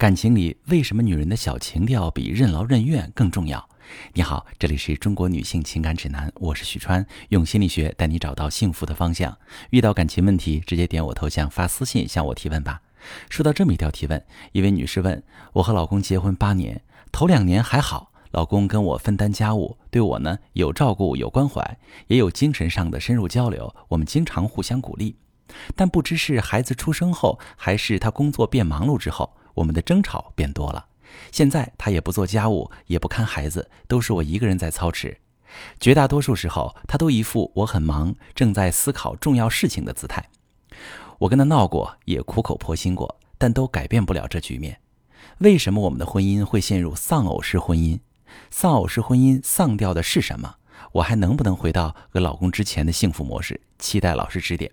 感情里为什么女人的小情调比任劳任怨更重要？你好，这里是中国女性情感指南，我是许川，用心理学带你找到幸福的方向。遇到感情问题，直接点我头像发私信向我提问吧。收到这么一条提问，一位女士问：我和老公结婚八年，头两年还好，老公跟我分担家务，对我呢有照顾有关怀，也有精神上的深入交流，我们经常互相鼓励。但不知是孩子出生后，还是他工作变忙碌之后。我们的争吵变多了，现在他也不做家务，也不看孩子，都是我一个人在操持。绝大多数时候，他都一副我很忙，正在思考重要事情的姿态。我跟他闹过，也苦口婆心过，但都改变不了这局面。为什么我们的婚姻会陷入丧偶式婚姻？丧偶式婚姻丧掉的是什么？我还能不能回到和老公之前的幸福模式？期待老师指点。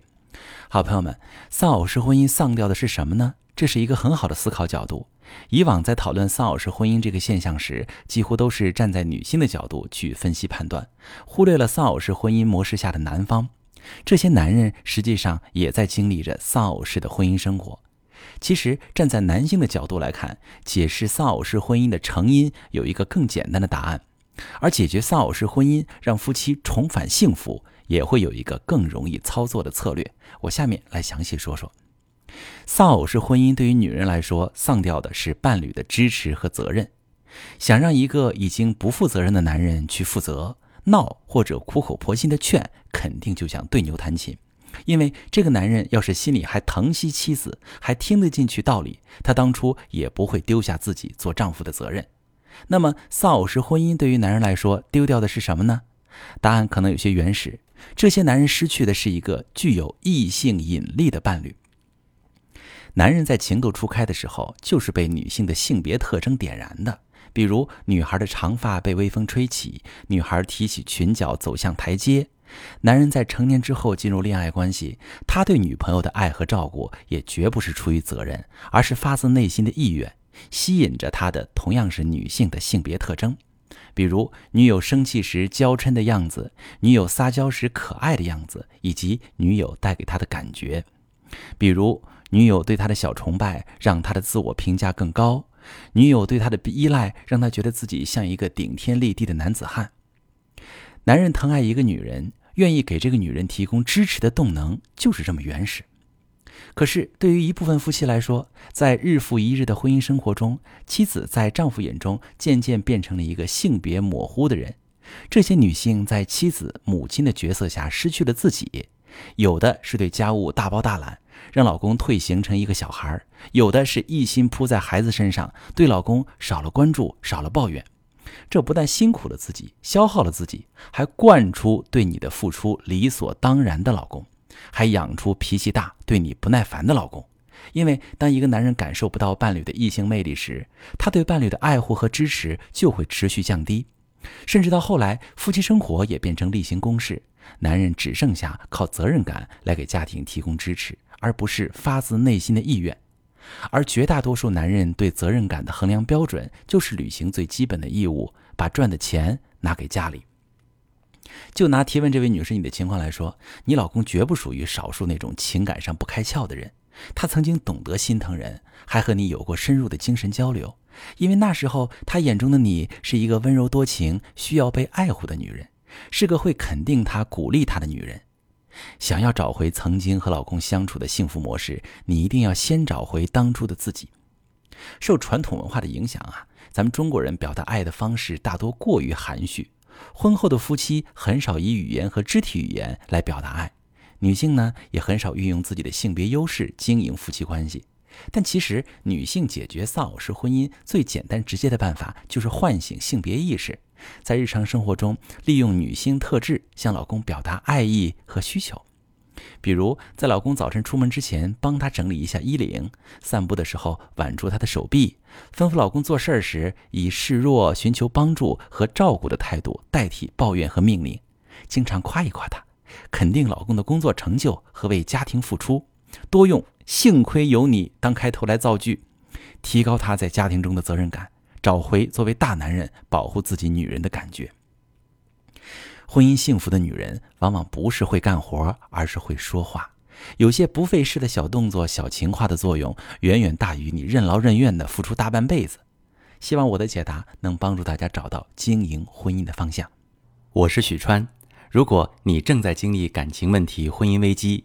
好朋友们，丧偶式婚姻丧掉的是什么呢？这是一个很好的思考角度。以往在讨论丧偶式婚姻这个现象时，几乎都是站在女性的角度去分析判断，忽略了丧偶式婚姻模式下的男方。这些男人实际上也在经历着丧偶式的婚姻生活。其实，站在男性的角度来看，解释丧偶式婚姻的成因有一个更简单的答案，而解决丧偶式婚姻，让夫妻重返幸福，也会有一个更容易操作的策略。我下面来详细说说。丧偶式婚姻对于女人来说，丧掉的是伴侣的支持和责任。想让一个已经不负责任的男人去负责，闹或者苦口婆心的劝，肯定就像对牛弹琴。因为这个男人要是心里还疼惜妻子，还听得进去道理，他当初也不会丢下自己做丈夫的责任。那么，丧偶式婚姻对于男人来说，丢掉的是什么呢？答案可能有些原始。这些男人失去的是一个具有异性引力的伴侣。男人在情窦初开的时候，就是被女性的性别特征点燃的。比如，女孩的长发被微风吹起，女孩提起裙角走向台阶。男人在成年之后进入恋爱关系，他对女朋友的爱和照顾也绝不是出于责任，而是发自内心的意愿。吸引着他的同样是女性的性别特征，比如女友生气时娇嗔的样子，女友撒娇时可爱的样子，以及女友带给他的感觉，比如。女友对他的小崇拜，让他的自我评价更高；女友对他的依赖，让他觉得自己像一个顶天立地的男子汉。男人疼爱一个女人，愿意给这个女人提供支持的动能，就是这么原始。可是，对于一部分夫妻来说，在日复一日的婚姻生活中，妻子在丈夫眼中渐渐变成了一个性别模糊的人。这些女性在妻子、母亲的角色下失去了自己，有的是对家务大包大揽。让老公退行成一个小孩有的是一心扑在孩子身上，对老公少了关注，少了抱怨。这不但辛苦了自己，消耗了自己，还惯出对你的付出理所当然的老公，还养出脾气大、对你不耐烦的老公。因为当一个男人感受不到伴侣的异性魅力时，他对伴侣的爱护和支持就会持续降低，甚至到后来，夫妻生活也变成例行公事，男人只剩下靠责任感来给家庭提供支持。而不是发自内心的意愿，而绝大多数男人对责任感的衡量标准就是履行最基本的义务，把赚的钱拿给家里。就拿提问这位女士你的情况来说，你老公绝不属于少数那种情感上不开窍的人，他曾经懂得心疼人，还和你有过深入的精神交流，因为那时候他眼中的你是一个温柔多情、需要被爱护的女人，是个会肯定他、鼓励他的女人。想要找回曾经和老公相处的幸福模式，你一定要先找回当初的自己。受传统文化的影响啊，咱们中国人表达爱的方式大多过于含蓄，婚后的夫妻很少以语言和肢体语言来表达爱，女性呢也很少运用自己的性别优势经营夫妻关系。但其实，女性解决丧偶式婚姻最简单直接的办法就是唤醒性别意识。在日常生活中，利用女性特质向老公表达爱意和需求，比如在老公早晨出门之前帮他整理一下衣领，散步的时候挽住他的手臂，吩咐老公做事时以示弱、寻求帮助和照顾的态度代替抱怨和命令，经常夸一夸他，肯定老公的工作成就和为家庭付出，多用“幸亏有你”当开头来造句，提高他在家庭中的责任感。找回作为大男人保护自己女人的感觉。婚姻幸福的女人往往不是会干活，而是会说话。有些不费事的小动作、小情话的作用，远远大于你任劳任怨的付出大半辈子。希望我的解答能帮助大家找到经营婚姻的方向。我是许川，如果你正在经历感情问题、婚姻危机，